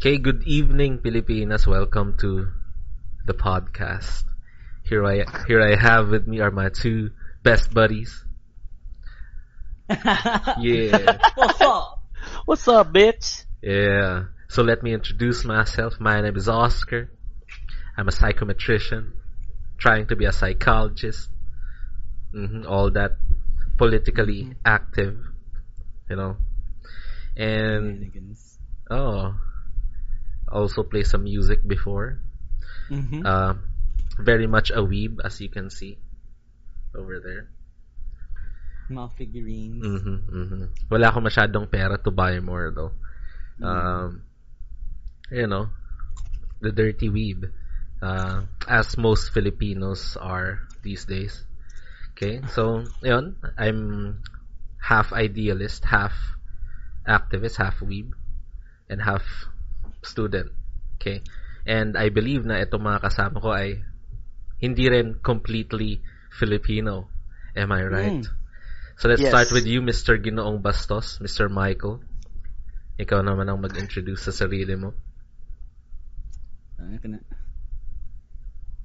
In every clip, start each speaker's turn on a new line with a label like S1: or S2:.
S1: Okay, good evening, Pilipinas. Welcome to the podcast. Here I here I have with me are my two best buddies. Yeah,
S2: What's up?
S3: What's up, bitch?
S1: yeah. So let me introduce myself. My name is Oscar. I'm a psychometrician, trying to be a psychologist. hmm all that politically active, you know. And oh, also play some music before.
S2: Mhm.
S1: Uh, very much a weeb, as you can see over there.
S2: Mga figurines.
S1: Mhm, mhm. Wala akong masyadong pera to buy more though. Um, you know, the dirty weeb, uh, as most Filipinos are these days. Okay, so yun, I'm half idealist, half activist, half weeb, and half student. Okay, and I believe na itong mga kasama ko ay hindi rin completely Filipino. Am I right?
S2: Mm.
S1: So let's
S3: Yes.
S1: start with you, Mr. Ginoong Bastos, Mr. Michael. Ikaw naman ang mag-introduce sa sarili mo.
S2: Ano na?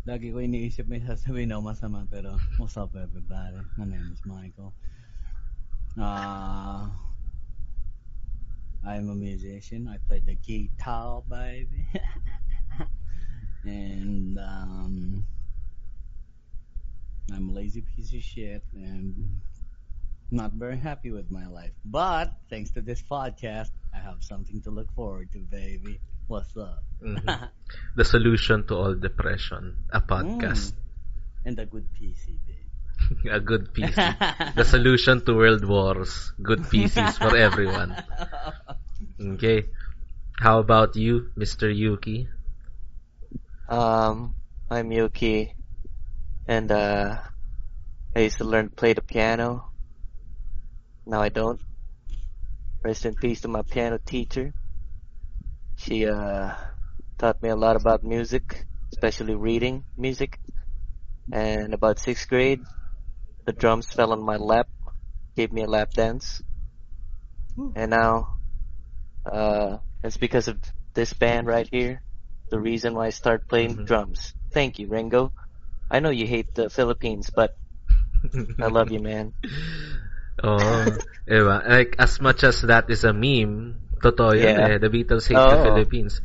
S2: Lagi ko iniisip may sasabihin ako masama pero what's up everybody? My name is Michael. Uh, I'm a musician. I play the guitar, baby. and um, I'm a lazy piece of shit and not very happy with my life. But thanks to this podcast, I have something to look forward to, baby. What's up?
S1: Mhm. The solution to all depression, a podcast.
S2: and a good PC, babe.
S1: A good PC. The solution to world wars, good PCs for everyone. Okay. How about you, Mr. Yuki?
S3: Um, I'm Yuki, and uh, I used to learn to play the piano. Now I don't. Rest in peace to my piano teacher. She uh taught me a lot about music, especially reading music. And about sixth grade, the drums fell on my lap, gave me a lap dance, and now uh, it's because of this band right here. The reason why I started playing
S1: Mhm.
S3: drums. Thank you, Ringo. I know you hate the Philippines, but I love you, man.
S1: Oh, diba? Like, as much as that is a meme, totoo yun
S3: Yeah.
S1: eh. The Beatles hate the Philippines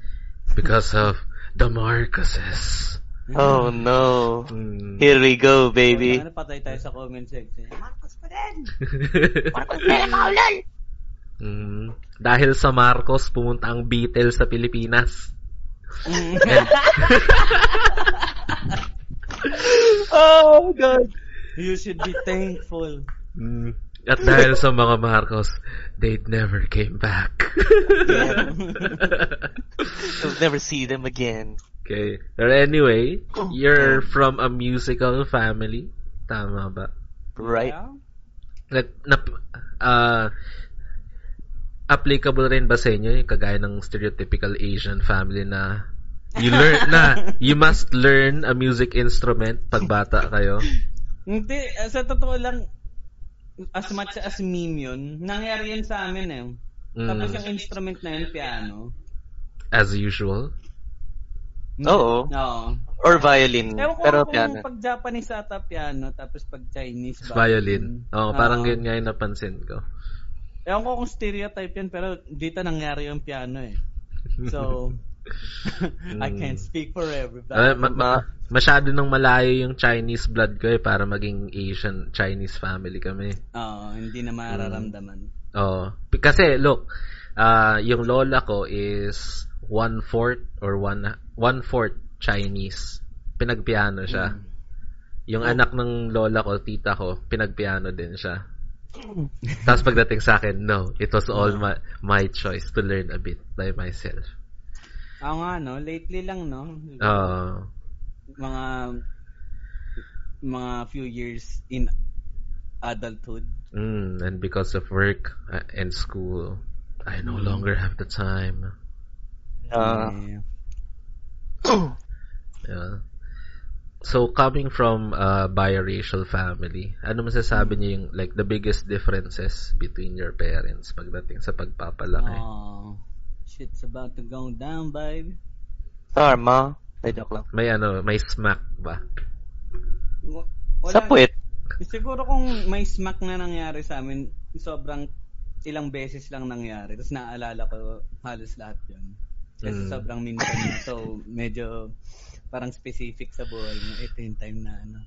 S1: because of the Marcoses.
S3: Oh no.
S1: Mm.
S3: Here we go, baby.
S2: Ano, patay tayo sa comment section. Marcos pa din!
S1: Mm. Dahil sa Marcos, pumunta ang Beatles sa Pilipinas.
S3: oh god.
S2: you should be thankful.
S1: Mm. At dahil sa mga Marcos, they never came back.
S3: You'll never see them again.
S1: Okay. But anyway, you're from a musical family. Tama ba?
S3: Right?
S2: Yeah?
S1: Like, nap, uh, applicable rin ba sa inyo yung kagaya ng stereotypical Asian family na you learn na you must learn a music instrument pag bata kayo?
S2: Hindi, eh, sa totoo lang, as much as meme yun, nangyari yun sa amin eh.
S1: Mm.
S2: Tapos yung instrument na yun, piano.
S1: As usual.
S3: Oo.
S2: Oo.
S3: Or violin.
S2: Ewan ko
S3: Pero
S2: kung
S3: piano.
S2: pag Japanese ata piano, tapos pag Chinese
S1: Violin. Oh, parang
S2: Oo.
S1: yun nga yung napansin ko.
S2: Ewan ko kung stereotype yun, pero dito nangyari yung piano eh. So, I
S1: Mm.
S2: can't speak for everybody.
S1: Ah, ma- ma- masyado nang malayo yung Chinese blood ko eh para maging Asian Chinese family kami.
S2: Oo, hindi na mararamdaman.
S1: Oh, P- kasi look, ah yung lola ko is one fourth or one one fourth Chinese. Pinagpiano siya.
S2: Mm.
S1: Yung anak ng lola ko, tita ko, pinagpiano din siya. Tapos pagdating sa akin, no, it was all my my choice to learn a bit by myself.
S2: Ako nga, no? Lately lang, no?
S1: Oh,
S2: Mga mga few years in adulthood.
S1: mm, and because of work uh, and school, I no longer have the time.
S3: Uh,
S2: Yeah.
S1: Yeah. So coming from a biracial family, ano masasabi niyo yung like the biggest differences between your parents pagdating sa pagpapalaki?
S2: Oh, Shit's about to go down, baby.
S3: Karma. Ay, joke lang.
S1: May ano, may smack ba?
S2: Wa-
S3: Sa puwet.
S2: Siguro kung may smack na nangyari sa amin, sobrang ilang beses lang nangyari. Tapos naaalala ko halos lahat yun. Kasi
S1: Mm.
S2: sobrang minsan na. So, medyo parang specific sa buhay mo. Ito yung time na ano,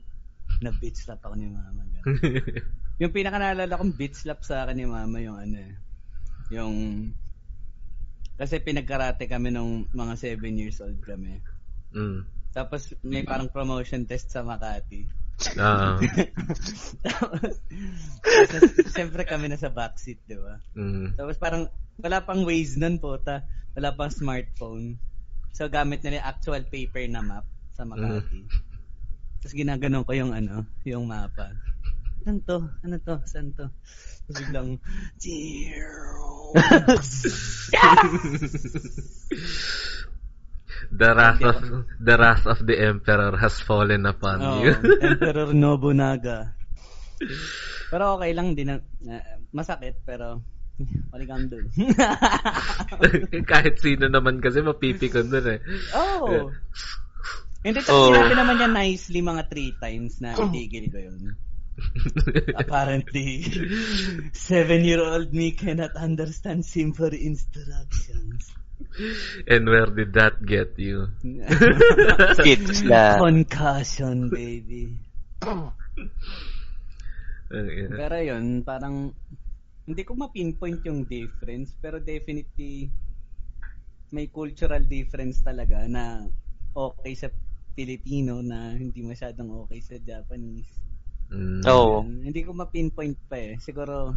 S2: na bitch slap ako ni mama. yung pinaka naalala kong bitch slap sa akin ni mama yung ano eh. Yung kasi pinagkarate kami nung mga 7 years old kami.
S1: mm.
S2: Tapos may parang promotion test sa Makati.
S1: Ah,
S2: Tapos, tapos, siyempre kami nasa backseat, di ba?
S1: mm.
S2: Tapos parang, wala pang Waze nun po, ta. Wala pang smartphone. So, gamit nila actual paper na map sa Makati. Tapos ginaganon ko yung ano, yung mapa. Ano to? Ano to? Saan to? Tapos biglang, zero.
S1: the wrath of the wrath of the emperor has fallen upon
S2: oh,
S1: you.
S2: Emperor Nobunaga. Pero okay lang din. na- eh, masakit, pero maligam dun.
S1: Kahit sino naman kasi mapipikon dun eh.
S2: Oh. Hindi, tapos
S3: Oh.
S2: sinabi naman niya nicely mga three times na itigil ko yun. Apparently, seven-year-old me cannot understand simple instructions.
S1: And where did that get you?
S3: Kids na.
S2: Concussion, baby.
S1: Ina.
S2: Pero yun, parang, hindi ko ma-pinpoint yung difference, pero definitely, may cultural difference talaga na okay sa Filipino na hindi masyadong okay sa Japanese.
S1: Mm.
S3: Oo.
S2: Hindi ko ma-pinpoint pa eh. Siguro,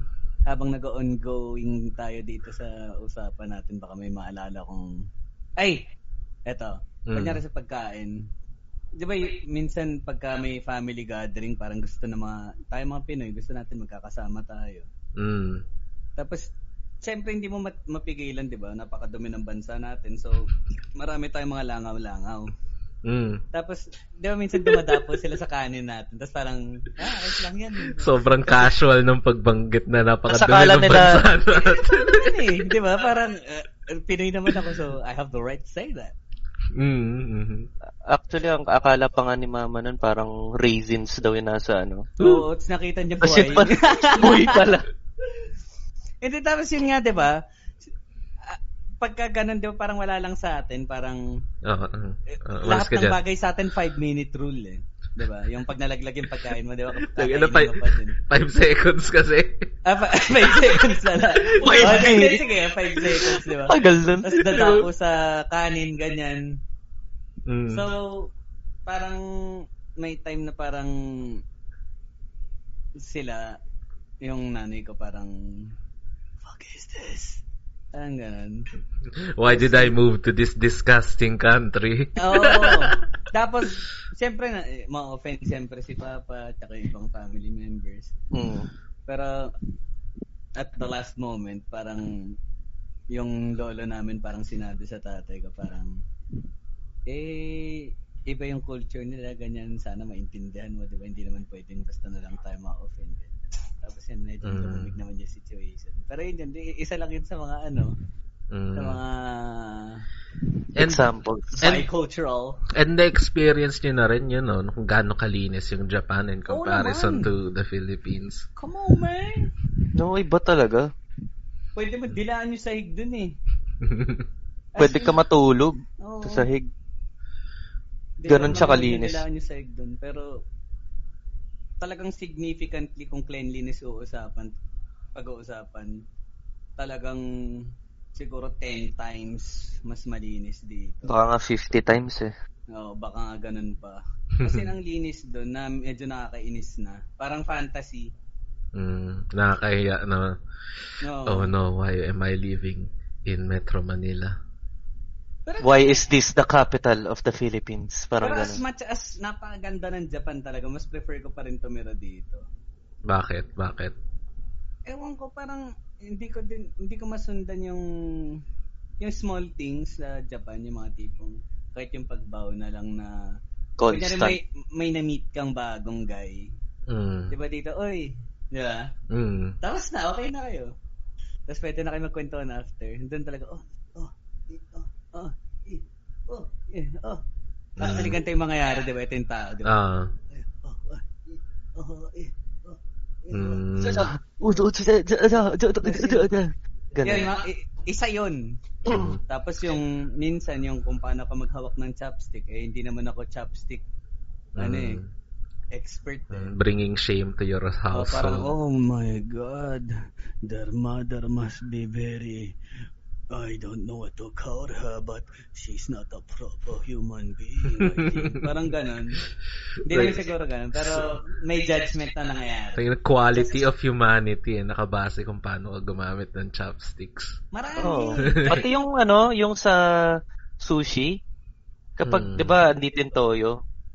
S2: habang nag-ongoing tayo dito sa usapan natin, baka may maalala kong... Ay! Eto.
S1: Mm.
S2: Kunyari sa pagkain. Di ba, minsan pagka may family gathering, parang gusto na mga... Tayo mga Pinoy, gusto natin magkakasama tayo.
S1: Mm.
S2: Tapos, siyempre hindi mo mat- mapigilan, di ba? Napakadumi ng bansa natin. So, marami tayong mga langaw-langaw.
S1: Mm.
S2: Tapos, di ba minsan dumadapo sila sa kanin natin. Tapos parang, ah, ayos lang yan.
S1: Sobrang casual ng pagbanggit na napakadumi ng
S3: nila-
S1: bansa natin.
S2: Eh, di ba? Parang, uh, Pinoy naman ako, so I have the right to say that.
S1: mm. mm.
S3: Actually, ang akala pa nga ni mama nun, parang raisins daw yung nasa ano.
S2: Oo, tapos nakita niya
S3: Kasi
S2: buhay.
S3: pa, buhay pala.
S2: Hindi, tapos yun nga, di ba? Pagka ganun, di ba, parang wala lang sa atin, parang
S1: Oo. oo.
S2: eh,
S1: Oo,
S2: lahat ng
S1: dyan.
S2: bagay sa atin, 5-minute rule eh. Di ba? Yung pag nalaglag yung pagkain mo, di ba? Pa din.
S1: five seconds kasi.
S2: Ah, pa- five seconds na lang.
S3: Five
S2: Okay,
S3: minutes.
S2: sige, five seconds, di ba?
S3: Tagal nun.
S2: Tapos dadapo sa kanin, ganyan.
S1: Mm.
S2: So, parang may time na parang sila, yung nanay ko parang, fuck is this? Parang ganun.
S1: Why did I move to this disgusting country?
S2: Oo. Tapos, siyempre, na, eh, ma-offend siyempre si Papa at yung ibang family members.
S3: Mm.
S2: Pero, at the last moment, parang, yung lolo namin parang sinabi sa tatay ko, parang, eh, iba yung culture nila, ganyan, sana maintindihan mo, di ba? Hindi naman pwedeng basta na lang tayo ma-offend. Tapos yan, medyo
S1: Mm.
S2: lumamig naman yung situation. Pero yun, yun, isa lang yun sa mga ano,
S1: Mm.
S2: sa mga
S1: And,
S3: Examples.
S1: And-
S2: bicultural.
S1: and na-experience nyo na rin yun, no? Kung gaano kalinis yung Japan in comparison
S2: naman.
S1: to the Philippines.
S2: Come on, man!
S3: No, iba talaga.
S2: Pwede mo dilaan yung sahig dun eh.
S3: Pwede
S2: in,
S3: ka matulog
S2: oo.
S3: sa sahig.
S2: Ba,
S3: siya kalinis.
S2: Dilaan yung sahig dun. Pero, talagang significantly kung cleanliness uusapan, pag-uusapan, talagang siguro 10 times mas malinis dito.
S3: Baka nga 50 times eh.
S2: Oo, baka nga ganun pa. Kasi ang linis doon na medyo nakakainis na. Parang fantasy.
S1: mm, nakakahiya na,
S2: No.
S1: oh no, why am I living in Metro Manila?
S2: Pero,
S3: Why is this the capital of the Philippines? Parang
S2: pero as
S3: ganun.
S2: much as napakaganda ng Japan talaga, mas prefer ko pa rin tumira dito.
S1: Bakit? Bakit?
S2: Ewan ko, parang hindi ko din, hindi ko masundan yung yung small things sa Japan, yung mga tipong kahit yung pagbow na lang na
S3: Constant.
S2: may, may na-meet kang bagong guy.
S1: Mm.
S2: Di ba dito, oy, di ba?
S1: Mm.
S2: Tapos na, okay na kayo. Tapos pwede na kayo magkwentuhan after. Doon talaga, oh, oh, oh. Actually, ganito yung mangyayari, di ba? Ito yung tao, di ba?
S1: Ah.
S2: Eh, oh, oh, eh, oh, oh,
S1: Mm.
S2: Yan, isa yun. Tapos yung minsan yung kung paano ka maghawak ng chopstick, eh hindi naman ako chopstick ano eh,
S1: Mm.
S2: expert eh.
S1: Mm, Bringing shame to your
S2: Oh,
S1: household.
S2: parang, oh my God, their mother must be very, I don't know what to call her, but she's not a proper human being. I think. parang ganon. Hindi naman siguro ganon, pero may judgment na nangyayari.
S1: So, yung quality of humanity eh, nakabase kung paano ka gumamit ng chopsticks.
S2: Marami.
S3: Oh. Pati yung ano, yung sa sushi, kapag,
S1: Hmm.
S3: 'di ba, andito yung toyo,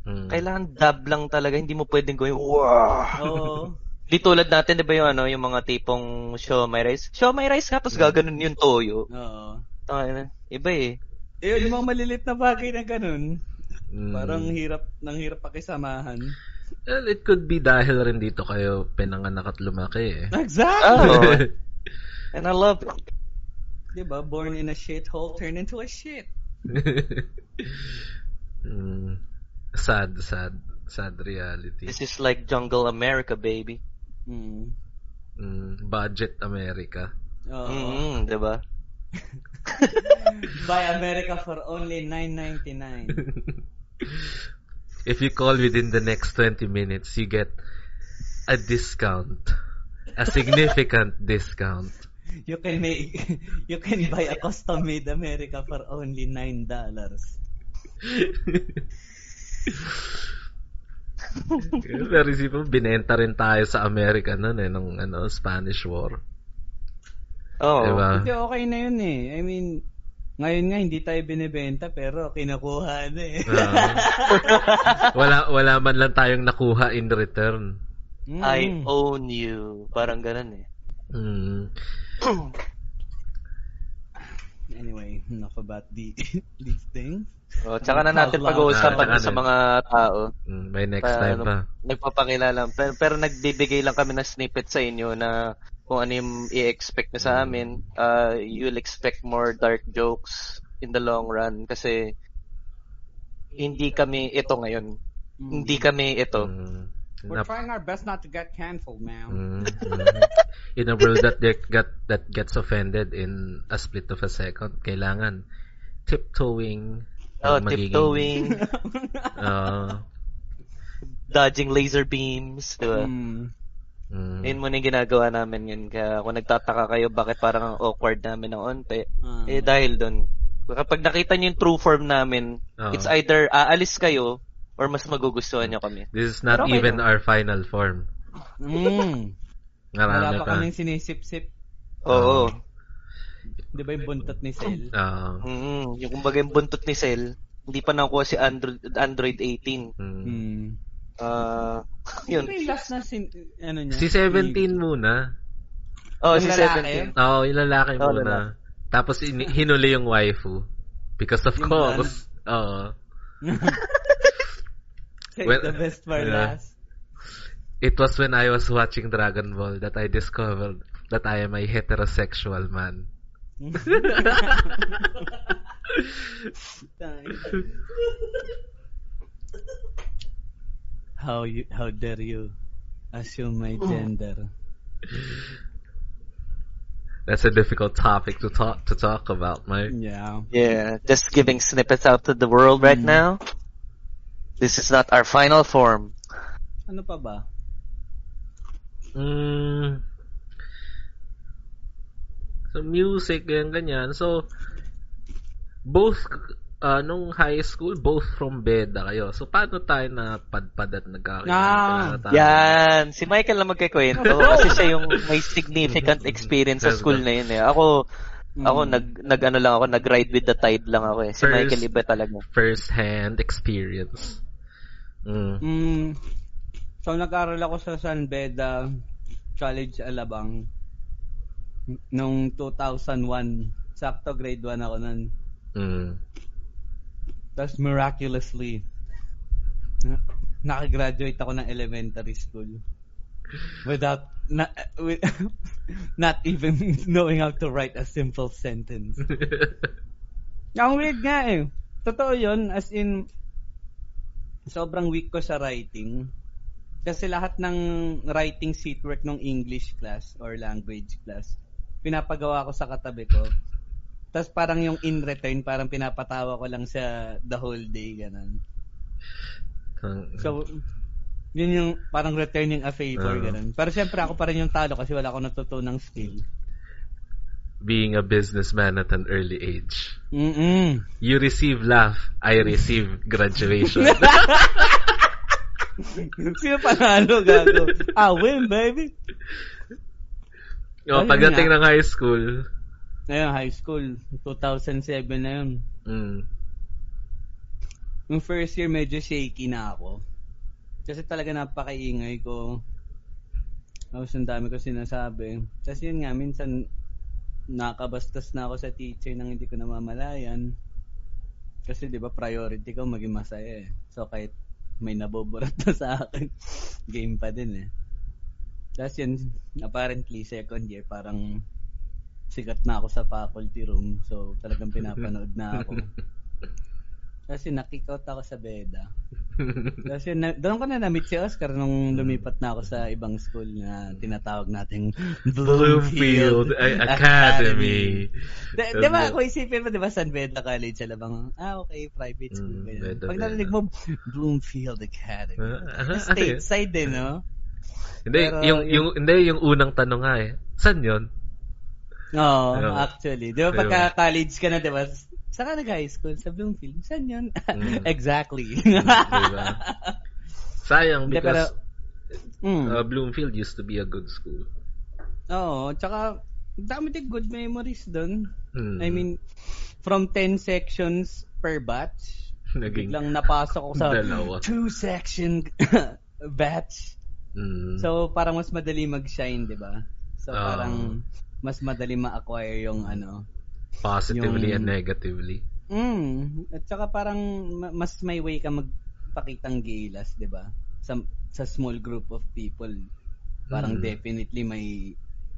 S1: Mm.
S3: kailangan dab lang talaga, hindi mo pwedeng gawin, wow.
S2: Oo.
S3: Di tulad natin, 'di ba yung ano, yung mga tipong siomai rice. Siomai rice nga tapos gaganon yung toyo.
S2: Oo.
S3: Tangina, iba eh.
S2: Eh, yung mga malilit na bagay na ganun,
S1: Mm.
S2: parang hirap, nang hirap pakisamahan.
S1: Well, it could be dahil rin dito kayo pinanganak at lumaki eh.
S2: Exactly!
S3: Oh. And I love it.
S2: Diba? Born in a shithole, turned into a shit.
S1: mm. Sad, sad, sad reality.
S3: This is like Jungle America, baby.
S2: Mm.
S1: Mm. Budget America.
S2: Oo.
S3: Mm, 'di ba?
S2: Buy America for only 9.99.
S1: If you call within the next 20 minutes, you get a discount. A significant discount.
S2: You can make, you can buy a custom-made America for only $9.
S1: Pero isipin mo, binenta rin tayo sa America noon eh, nung ano, Spanish War.
S3: Oh.
S1: Diba?
S2: Kasi okay na yun eh. I mean, ngayon nga hindi tayo binibenta pero kinukuha na eh.
S1: Ah. wala, wala man lang tayong nakuha in return.
S2: Mm.
S3: I own you. Parang ganun eh.
S1: Mm.
S2: Anyway, enough about the, these things.
S3: Oh, tsaka na natin pag-uusapan
S1: Ah,
S3: sa
S1: na.
S3: mga tao.
S1: Mm, By next
S3: Pa-
S1: time
S3: ano,
S1: pa.
S3: Nagpapakilala. Pero, pero nagbibigay lang kami ng snippet sa inyo na kung ano yung i-expect na sa amin. Uh, you'll expect more dark jokes in the long run kasi hindi kami ito ngayon. Hindi kami ito.
S1: Mm.
S2: We're
S1: Nap-
S2: trying our best not to get canceled, man.
S1: Mm, mm. In a world that get, get that gets offended in a split of a second, kailangan tiptoeing.
S3: Oh,
S1: magiging-
S3: tiptoeing,
S1: Oo.
S3: dodging laser beams, di ba?
S2: Mm.
S1: Mm.
S3: Yun muna yung ginagawa namin yun. Kaya kung nagtataka kayo bakit parang ang awkward namin ng onte,
S2: Ah.
S3: eh dahil doon. Kapag nakita niyo yung true form namin,
S1: Oo.
S3: it's either aalis kayo or mas magugustuhan niyo kami.
S1: This is not
S3: Pero okay
S1: even our final form.
S2: Mm.
S1: Marami
S2: Wala pa
S1: pa.
S2: kaming sinisip-sip.
S3: Oo.
S2: Di ba yung buntot ni Cell?
S1: Oo.
S3: Mm, yung kumbaga yung buntot ni Cell, hindi pa nakuha si Android Android 18.
S1: Mm.
S3: Ah, yun.
S2: Ano yung last na sin, ano niya?
S1: Si 17 muna.
S3: Oh,
S2: Yung
S3: si
S2: lalaki?
S3: 17.
S1: Oo, yung lalaki
S3: Oo,
S1: muna. Tapos in- hinuli yung waifu. Because of
S2: Yung
S1: course. Oo.
S2: Save
S1: Well,
S2: the best for
S1: yeah.
S2: last.
S1: It was when I was watching Dragon Ball that I discovered that I am a heterosexual man.
S2: how you how dare you assume my gender?
S1: That's a difficult topic to talk to talk about, Mike.
S2: Yeah.
S3: Yeah, just giving snippets out to the world right
S2: Mm.
S3: now. This is not our final form.
S2: Ano pa ba?
S1: Mm. So music ganyan ganyan. So both uh, nung high school both from Beda kayo. So paano tayo na padpad at nagkakilala?
S2: Ah?
S3: Yan, si Michael na magkikwento kasi siya yung may significant experience sa school na yun eh. Ako, ako
S2: Mm.
S3: nag, nag ano lang ako, nag-ride with the tide lang ako eh. Si
S1: First-
S3: Michael iba talaga.
S1: First hand experience. Mm.
S2: Mm, so nag-aral ako sa San Beda College Alabang nung 2001. Sakto grade 1 ako nun.
S1: Mm.
S2: Tapos miraculously, na- nakagraduate ako ng elementary school. Without, not, with, not even knowing how to write a simple sentence. Ang weird nga eh. totoo yun, as in, sobrang weak ko sa writing. Kasi lahat ng writing sheet work ng English class or language class, pinapagawa ko sa katabi ko. Tapos parang yung in return, parang pinapatawa ko lang sa the whole day, ganun. So, yun yung parang returning a favor,
S1: Ah.
S2: ganun. Pero syempre ako pa rin yung talo kasi wala akong natutunang skill.
S1: Being a businessman at an early age.
S2: Mm-mm.
S1: You receive laugh, I receive graduation.
S2: Sino panalo, gago? I win, baby.
S1: o,
S2: Ayun
S1: pagdating ng high school,
S2: Ngayon, high school. 2007 na yun.
S1: mm,
S2: Yung first year, medyo shaky na ako. Kasi talaga napakaingay ko. Tapos ang dami ko sinasabi. Tapos yun nga, minsan nakabastos na ako sa teacher nang hindi ko namamalayan. Kasi di ba priority ko maging masaya eh. So kahit may naboborat na sa akin, game pa din eh. Tapos yun, apparently second year, parang sikat na ako sa faculty room. So talagang pinapanood na ako. Kasi nakick out ako sa beda. Kasi na, doon ko na na-meet si Oscar nung lumipat na ako sa ibang school na tinatawag nating
S1: Bloomfield ay, Academy.
S2: Di, di ba, kung isipin mo, di ba, San Beda College sa Labang, ah, okay, private school.
S1: Mm,
S2: ganyan.
S1: Beda,
S2: Pag narinig mo, Bloomfield Academy.
S1: Ah, ah,
S2: Stateside din, no?
S1: Hindi,
S2: Pero
S1: yung,
S2: yung-
S1: yung, hindi, yung unang tanong nga eh. Saan yun?
S2: Oo,
S1: Ayun.
S2: actually. Di ba, pagka college ka na, di ba, saan ka nag-high school? Sa Bloomfield. Saan yun?
S1: Mm.
S2: exactly.
S1: diba? Sayang because
S2: Mm.
S1: uh, Bloomfield used to be a good school.
S2: Oo, tsaka, dami din good memories doon.
S1: Mm.
S2: I mean, from 10 sections per batch,
S1: Naging
S2: biglang napasok ako sa
S1: dalawa.
S2: two section batch.
S1: Mm.
S2: So, parang mas madali mag-shine, di ba? So,
S1: Oo.
S2: parang mas madali ma-acquire yung ano.
S1: Positively
S2: yung-
S1: and negatively.
S2: Mm, at saka parang ma- mas may way ka magpakitang gilas, di ba? Sa, sa small group of people. Parang
S1: Mm.
S2: definitely may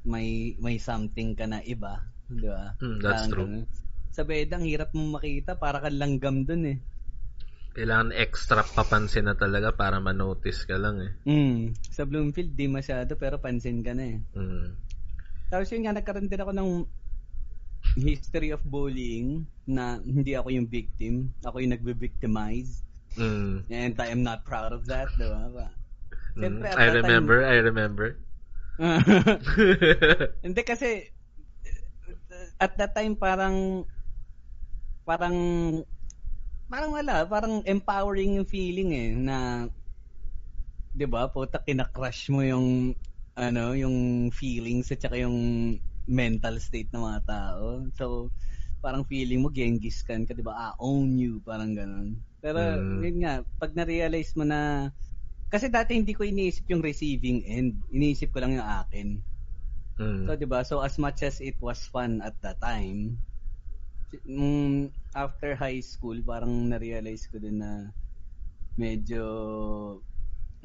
S2: may may something ka na iba, di ba?
S1: Mm, that's
S2: Parang
S1: true.
S2: ganun. Sa beda, ang hirap mong makita, para kang langgam dun eh.
S1: Kailangan extra papansin na talaga para ma-notice ka lang eh.
S2: Mm. Sa Bloomfield, di masyado, pero pansin ka na eh.
S1: Mm.
S2: Tapos yun nga, nagkaroon din ako ng history of bullying na hindi ako yung victim. Ako yung nagbe-victimize.
S1: Mm.
S2: And I am not proud of that, di ba?
S1: Mm.
S2: Siyempre,
S1: I remember, I remember.
S2: hindi kasi at that time parang parang parang wala, parang empowering yung feeling eh na 'di ba? Puta kina-crush mo yung ano, yung feelings at saka yung mental state ng mga tao. So parang feeling mo Genghis Khan ka, 'di ba? I own you, parang ganun. Pero
S1: Mm.
S2: yun nga, pag na-realize mo na kasi dati hindi ko iniisip yung receiving end. Iniisip ko lang yung akin.
S1: Mm.
S2: So, 'di ba? So as much as it was fun at that time, mm, after high school, parang na-realize ko din na medyo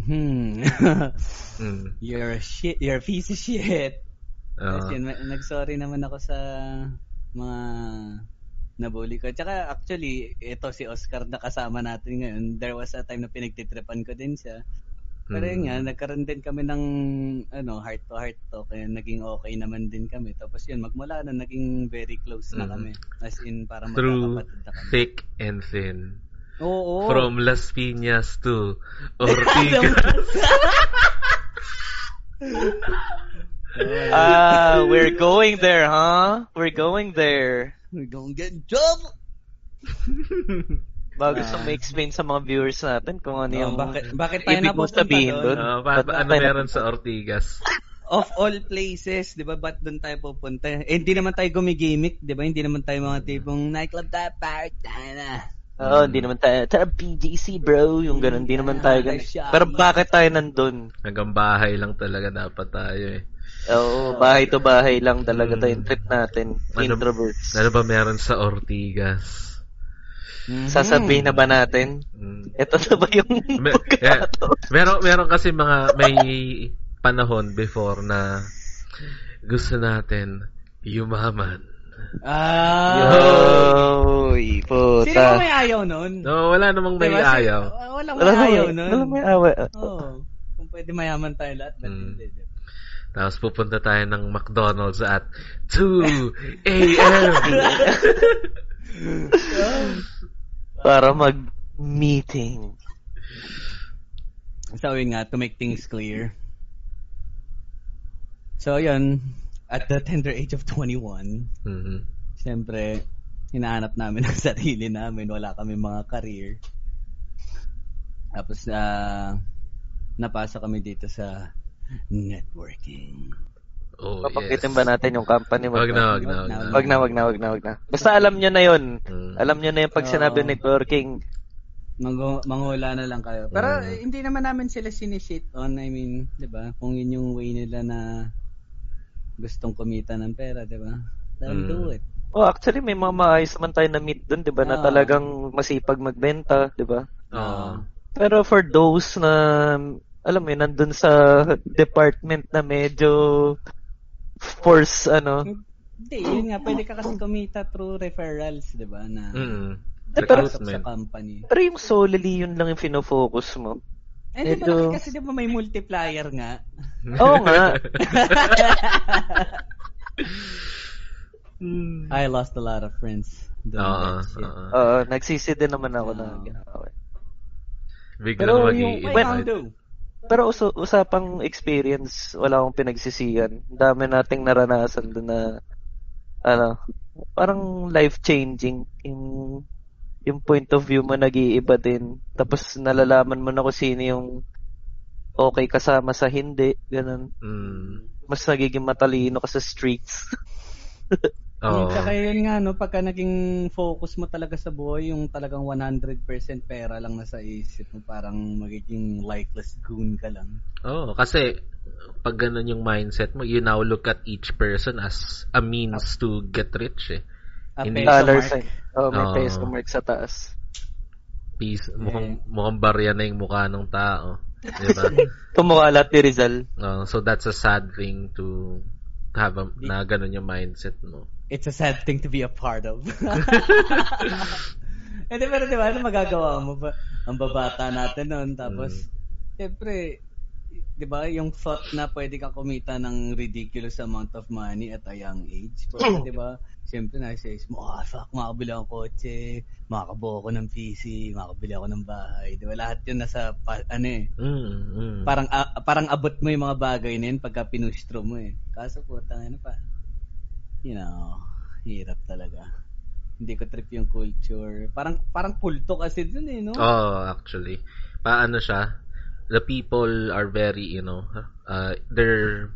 S2: hmm,
S1: Mm.
S2: you're a shit, you're a piece of shit.
S1: Ah.
S2: Tapos yun, nag-sorry naman ako sa mga nabully ko. Tsaka actually, ito si Oscar na kasama natin ngayon. There was a time na pinagtitripan ko din siya. Pero yun nga,
S1: Mm.
S2: nagkaroon din kami ng ano, heart to heart talk. Kaya naging okay naman din kami. Tapos yun, magmula na naging very close na
S1: Mm.
S2: kami. As in, parang
S1: Through
S2: na kami.
S1: thick and thin.
S2: Oo.
S1: From Las Piñas to Ortigas.
S3: Ah, we're going there, huh? We're going there.
S2: We're gonna get in trouble.
S3: Bago
S2: Ah.
S3: sa may explain sa mga viewers natin kung ano
S2: Oh,
S3: yung
S2: bakit, bakit tayo
S3: ibig mo
S2: napupunta
S3: sabihin
S2: doon?
S1: Ah, pa-
S3: Ba't
S1: pa- ano meron sa Ortigas?
S2: of all places, 'di ba? Ba't doon tayo pupunta? Eh, hindi naman tayo gumigimik, 'di ba? Hindi naman tayo mga tipong nightclub tayo, party tayo na.
S3: Oo, hindi naman tayo, tara PGC bro, yung ganun, hindi naman tayo ganun.
S2: Siya.
S3: Pero bakit tayo nandun?
S1: Hanggang bahay lang talaga dapat tayo eh.
S3: Oo, bahay to bahay lang talaga tayo trip natin.
S1: Ano-
S3: Introverts.
S1: Ano ba meron sa Ortigas?
S2: Mhm.
S3: Sasabihin na ba natin?
S1: Mm.
S3: Ito na ba yung
S1: Me-
S3: pagkakataon?
S1: meron meron kasi mga may panahon before na gusto natin yumaman.
S2: Ah,
S3: Yoy, puta.
S2: Sino may ayaw nun?
S1: No, wala namang may
S2: Diba,
S1: ayaw.
S2: Walang
S3: Wala
S2: may
S3: may,
S2: ayaw nun.
S3: wala may awa.
S2: Oo. Kung pwede mayaman tayo lahat,
S1: Mm.
S2: hindi?
S1: Tapos pupunta tayo ng McDonald's at 2 a.m.
S3: Para mag-meeting.
S2: So, yun nga, to make things clear. So, yun, at the tender age of 21,
S1: Mhm.
S2: siyempre, hinahanap namin ang sarili namin. Wala kami mga career. Tapos, ah, napasa kami dito sa networking.
S1: Oh,
S3: Papakita
S1: yes.
S3: ba natin yung company?
S1: Wag na, wag na, wag na.
S3: Wag na, wag na, wag na, wag na. Basta alam nyo na yun.
S1: Mm.
S3: Alam nyo na yung pag sinabi
S2: Oo.
S3: networking.
S2: Mang- manghula na lang kayo. Pero
S1: Mm.
S2: hindi naman namin sila sinishit on. I mean, 'di ba? Kung yun yung way nila na gustong kumita ng pera, 'di ba?
S1: Mm.
S2: do it.
S3: Oh, actually, may mga maayos naman tayo na meet dun, di ba? Na
S2: Oo.
S3: talagang masipag magbenta, di ba?
S1: Oo.
S3: Pero for those na, alam mo yun, nandun sa department na medyo force, ano,
S2: Hindi, yun nga, pwede ka kasi kumita through referrals, 'di ba? Na
S1: Mm.
S3: Pero-
S2: sa company.
S3: pero yung solely yun lang yung finofocus mo.
S2: Eh, di ba
S3: Medyo-
S2: kasi di ba may multiplier nga?
S3: Oo nga.
S2: I lost a lot of friends.
S1: Oo,
S2: shit.
S1: oo.
S3: Oo, nagsisi din naman ako na
S2: Oo.
S3: ginawa.
S1: Biglang
S3: Pero Pero uso, usapang experience, wala akong pinagsisiyan. Dami nating naranasan doon na, ano, parang life-changing. Yung, yung point of view mo nag-iiba din. Tapos nalalaman mo na kung sino yung okay kasama sa hindi. Ganun.
S1: Mm.
S3: Mas nagiging matalino ka sa streets.
S2: Yung Tsaka yun nga, no, pagka naging focus mo talaga sa buhay, yung talagang 100% pera lang nasa isip mo, parang magiging lifeless goon ka lang.
S1: Oo, kasi pag ganun yung mindset mo, you now look at each person as a means to get rich eh.
S2: A
S1: Hindi-
S2: peso
S3: Dollar
S2: mark.
S3: sign. Oh, may
S1: Oo.
S3: peso mark sa taas.
S1: Peace, mukhang, mukhang barya na yung mukha ng tao. Di ba?
S3: Tumukha lahat ni Rizal.
S1: Oo, so that's a sad thing to have a, na ganun yung mindset mo.
S2: It's a sad thing to be a part of. Hindi, pero di ba, ano magagawa mo ba? Ang babata natin noon, tapos, siyempre, di ba, yung thought na pwede ka kumita ng ridiculous amount of money at a young age. Pero, di ba, siyempre, nasa isip mo, oh, fuck, makabili ako ng kotse, makakabuo ako ng PC, makakabili ako ng bahay. Di ba, lahat yun nasa, pa- ano eh,
S1: Mm, mm.
S2: parang a- parang abot mo yung mga bagay na yun pagka pinustro mo eh. Kaso po, ano pa, you know, hirap talaga. Hindi ko trip yung culture. Parang parang kulto kasi dun eh, no?
S1: Oh, actually. Paano siya? The people are very, you know, uh, they're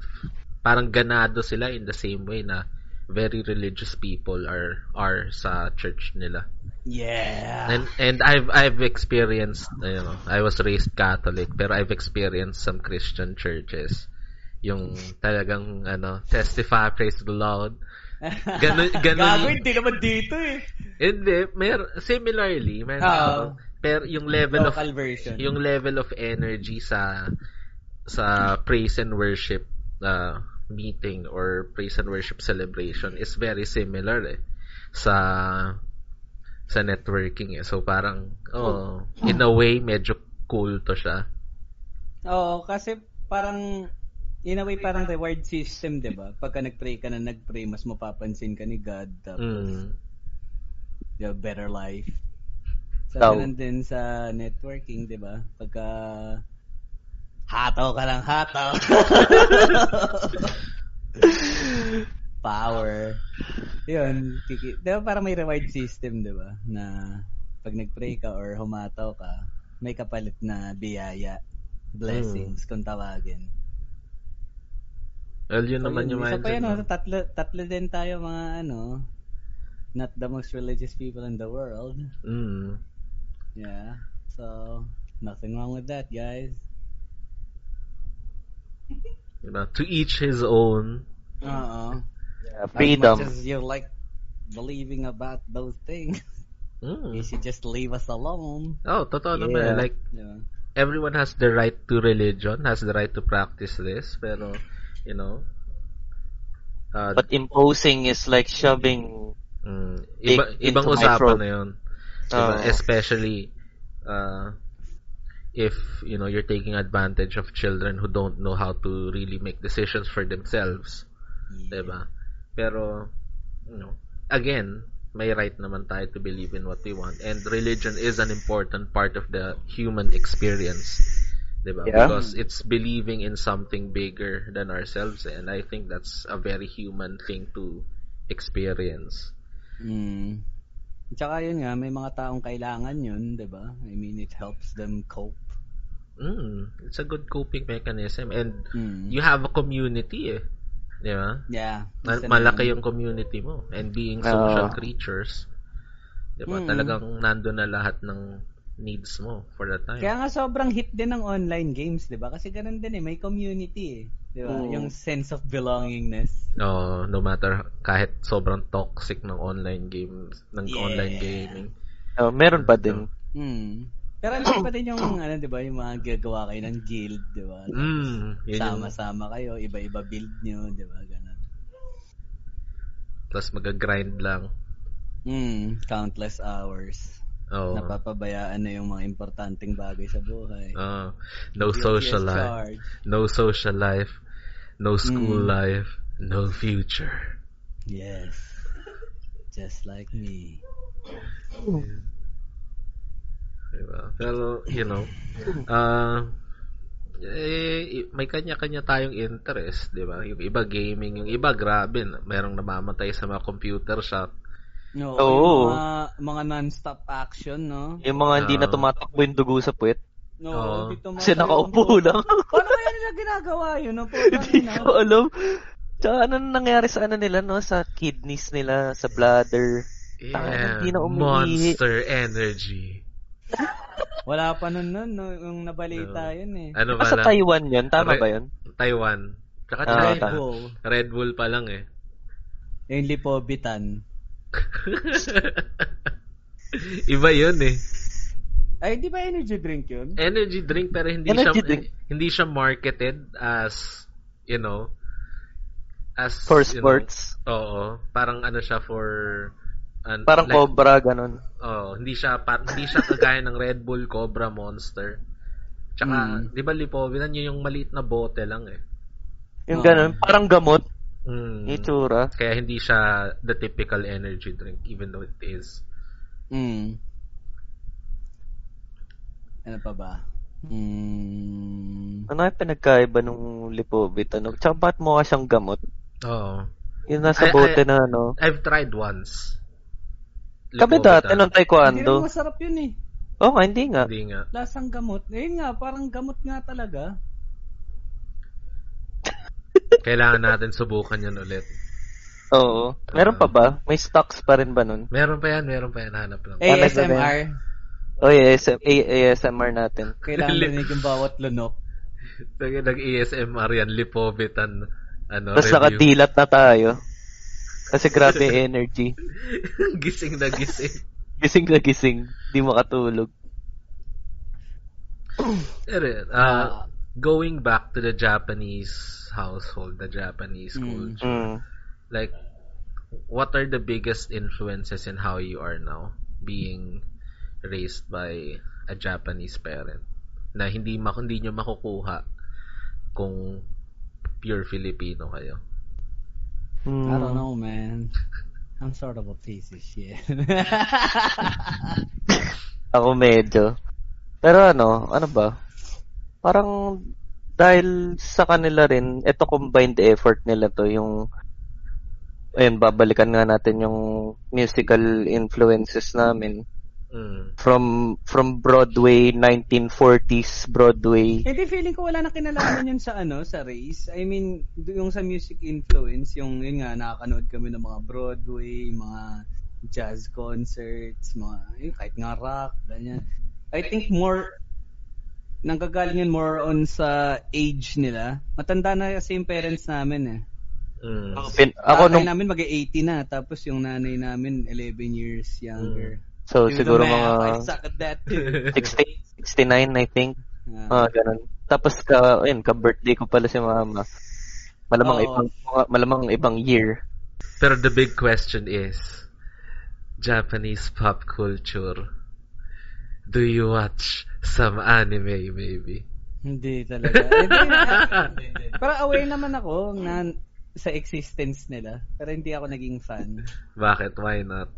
S1: parang ganado sila in the same way na very religious people are are sa church nila.
S2: Yeah.
S1: And and I've I've experienced, you know, I was raised Catholic pero I've experienced some Christian churches yung talagang ano, testify praise the Lord. Ganun- ganun-
S2: Gago, hindi naman dito eh.
S1: Hindi, mer similarly, meron pero yung level of
S2: version.
S1: yung level of energy sa sa praise and worship uh, meeting or praise and worship celebration is very similar eh sa sa networking eh. So parang oh, in a way medyo cool to siya.
S2: Oo, kasi parang in a way parang reward system, 'di ba? Pagka nag-pray ka na nag-pray, mas mapapansin ka ni God tapos
S1: Mm.
S2: you have better life. So,
S3: Tao.
S2: ganun din sa networking, di ba? Pagka hataw ka lang hataw. Power. Yun. Kiki, di ba parang may reward system, di ba? Na pag nag-pray ka or humataw ka, may kapalit na biyaya. Blessings, kung tawagin.
S1: Well, yun naman yung
S2: Isa pa
S1: mindset.
S2: yun,
S1: mo.
S2: oh, tatlo, tatlo din tayo mga ano, not the most religious people in the world.
S1: Mm.
S2: Yeah. So, nothing wrong with that, guys.
S1: You know, to each his own.
S2: Uh-uh.
S3: Yeah,
S2: As much as you like believing about those things,
S1: Mm.
S2: you should just leave us alone.
S1: Oh, totoo
S3: Yeah.
S1: naman. Like,
S2: Yeah.
S1: everyone has the right to religion, has the right to practice this, pero, you know, uh,
S3: But imposing is like shoving
S1: mm, iba, ibang usapan na yun. Diba? Especially uh, if you know you're taking advantage of children who don't know how to really make decisions for themselves, 'di ba? Pero you know, again, may right naman tayo to believe in what we want and religion is an important part of the human experience. 'Di ba?
S3: Yeah.
S1: Because it's believing in something bigger than ourselves and I think that's a very human thing to experience.
S2: Mm. Tsaka yun nga, may mga taong kailangan yun, di ba? I mean, it helps them cope.
S1: Mm, it's a good coping mechanism and
S2: Mm.
S1: you have a community eh. Di ba?
S2: Yeah.
S1: Ma- malaki
S2: yun.
S1: yung community mo and being social creatures. Di ba?
S2: Mm.
S1: Talagang nando na lahat ng needs mo for the time.
S2: Kaya nga sobrang hit din ng online games, di ba? Kasi ganun din eh, may community eh. Di ba? Yung sense of belongingness.
S1: Oh, no matter kahit sobrang toxic ng online games, ng
S2: Yeah.
S1: online gaming.
S3: Oh, meron pa din.
S2: Hmm. Pero ano pa din yung, ano, di ba, yung mga gagawa kayo ng guild, di ba?
S1: Mm,
S2: Sama-sama kayo, iba-iba build nyo, di ba? Ganun.
S1: plus mag-grind lang.
S2: Hmm. Countless hours.
S1: Oh.
S2: Napapabayaan na yung mga importanteng bagay sa buhay.
S1: Oh, no
S2: Guilty
S1: social life,
S2: charged.
S1: no social life, no school
S2: Mm.
S1: life, no future.
S2: Yes. Just like me.
S1: Diba? Pero, you know, uh, eh, may kanya-kanya tayong interest, di ba? Yung iba gaming, yung iba grabe, merong namamatay sa mga computer shop.
S2: No,
S3: Oo.
S2: yung mga, mga non-stop action, no?
S3: Yung mga hindi na tumatakbo yung dugo sa puwet.
S2: No,
S1: Oo.
S2: dito mo
S3: Kasi nakaupo lang.
S2: Paano kaya nila ginagawa yun? No?
S3: Hindi ko alam. Tsaka ano nangyari sa ano nila, no? Sa kidneys nila, sa bladder.
S1: Yeah,
S3: hindi na umiihi.
S1: Monster Energy.
S2: Wala pa nun nun, no? yung nabalita
S1: No.
S2: yun eh.
S1: Ano ba
S3: sa
S1: lang?
S3: Taiwan yun? Tama
S1: Re-
S3: ba yun?
S1: Taiwan. Tsaka
S3: Ah,
S1: China.
S2: Red
S3: tama.
S2: Bull.
S1: Red Bull pa lang eh.
S2: Yung Lipobitan.
S1: Iba yun eh.
S2: Ay, di ba energy drink yun?
S1: Energy drink pero hindi
S3: Energy
S1: siya
S3: drink.
S1: hindi siya marketed as you know as
S3: For
S1: you know,
S3: sports.
S1: oo, parang ano siya for an-
S3: Parang
S1: like,
S3: cobra, ganun.
S1: Oo, hindi siya pa, hindi siya kagaya ng Red Bull, Cobra, Monster. Tsaka,
S2: Mm.
S1: 'di ba Lipovitan yun yung maliit na bote lang eh.
S3: Yung
S2: Oo.
S3: ganun, parang gamot.
S1: Mm.
S3: Yung itsura.
S1: Kaya hindi siya the typical energy drink even though it is.
S2: Hmm. Ano pa ba? Hmm.
S3: Ano yung pinagkaiba nung lipobit? Ano? Tsaka ba't mukha siyang gamot?
S1: Oo.
S3: Yung nasa
S1: Ay-
S3: bote
S1: ay-
S3: na ano.
S1: I've tried once.
S3: Kami
S1: Lipovitan.
S3: dati nung
S2: Hindi
S3: taekwondo.
S2: rin masarap yun eh.
S3: Oo nga, hindi nga.
S1: Hindi nga.
S2: Lasang gamot. Ayun nga, parang gamot nga talaga.
S1: Kailangan natin subukan yan ulit.
S3: Oo. Meron pa ba? May stocks pa rin ba nun?
S1: Meron pa yan, meron pa yan. Hanap lang.
S2: ASMR.
S3: O, oh, ASM, ASMR natin.
S2: Kailangan rinig yung bawat lunok.
S1: Nag- Nag-ASMR yan, Lipovitan. Ano,
S3: Tapos nakadilat na tayo. Kasi grabe energy.
S1: gising na gising.
S3: Gising na gising. Di makatulog.
S1: Pero, uh, going back to the Japanese household, the Japanese
S2: Mm.
S1: culture,
S3: Mm.
S1: like, what are the biggest influences in how you are now being raised by a Japanese parent na hindi ma hindi nyo makukuha kung pure Filipino kayo.
S3: Mm.
S2: I don't know, man. I'm sort of a piece of shit.
S3: Ako medyo. Pero ano, ano ba? Parang dahil sa kanila rin, ito combined effort nila to, yung ayun, babalikan nga natin yung musical influences namin
S1: Mm.
S3: from from Broadway 1940s Broadway.
S2: Hindi, feeling ko wala na kinalaman yun sa ano, sa race. I mean, yung sa music influence, yung yun nga, nakakanood kami ng mga Broadway, mga jazz concerts, mga, yun, kahit nga rock, ganyan. I think more, nanggagaling yun more on sa age nila. Matanda na kasi yung parents namin eh.
S1: Mm.
S3: Pin- ako nung
S2: namin mag-80 na, tapos yung nanay namin 11 years younger.
S3: so
S2: Do the
S3: siguro mga
S2: I suck at that too.
S3: 60, 69 I think.
S2: Ah.
S3: Ah, ganun. Tapos ka, ayun, ka-birthday ko pala si mama. Malamang
S2: Oo.
S3: ibang malamang ibang year.
S1: Pero the big question is, Japanese pop culture Do you watch some anime, maybe?
S2: Hindi talaga. Hindi, Pero aware naman ako na sa existence nila. Pero hindi ako naging fan.
S1: Bakit? Why not?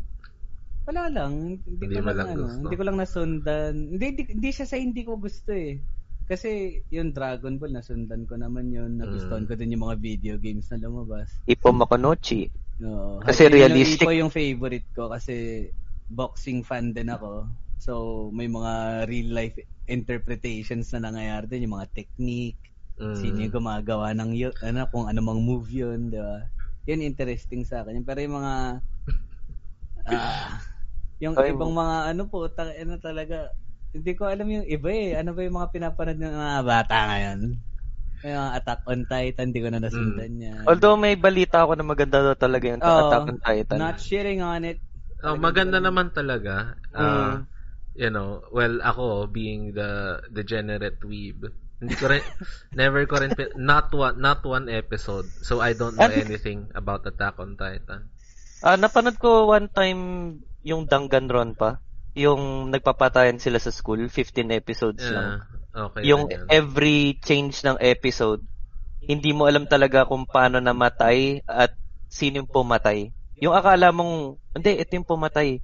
S2: Wala lang. Hindi,
S1: Hindi
S2: ko lang,
S1: lang
S2: ano,
S1: gusto.
S2: hindi ko lang nasundan. Hindi, hindi, hindi siya sa hindi ko gusto eh. Kasi yung Dragon Ball, nasundan ko naman yun. Nagustuhan
S1: Mm.
S2: ko din yung mga video games na lumabas.
S3: Ipo Makonochi.
S2: No.
S3: Kasi realistic.
S2: Ipo yung favorite ko kasi boxing fan din ako. So, may mga real life interpretations na nangyayari din, yung mga technique,
S1: Mm.
S2: sino yung gumagawa ng yun, ano, kung ano mang move yun, di ba? Yun interesting sa akin. Pero yung mga, ah, yung
S3: Ay,
S2: ibang mga ano po, ta- ano talaga, hindi ko alam yung iba eh. Ano ba yung mga pinapanood ng mga bata ngayon? Yung mga Attack on Titan, hindi ko na nasundan yan.
S3: Although may balita ako na maganda daw talaga yung
S2: Oo,
S3: Attack on Titan.
S2: Not shitting on it.
S1: Oh, maganda naman talaga. Uh,
S3: Mm.
S1: You know, well, ako, being the degenerate weeb, hindi ko rin, never ko rin, not one, not one episode. So, I don't know anything about Attack on Titan.
S3: Ah, napanood ko one time yung Danganron pa. Yung nagpapatayan sila sa school, 15 episodes lang.
S1: Yeah, okay.
S3: Yung
S1: yan.
S3: every change ng episode, hindi mo alam talaga kung paano namatay at sino yung pumatay. Yung akala mong, hindi, ito yung pumatay.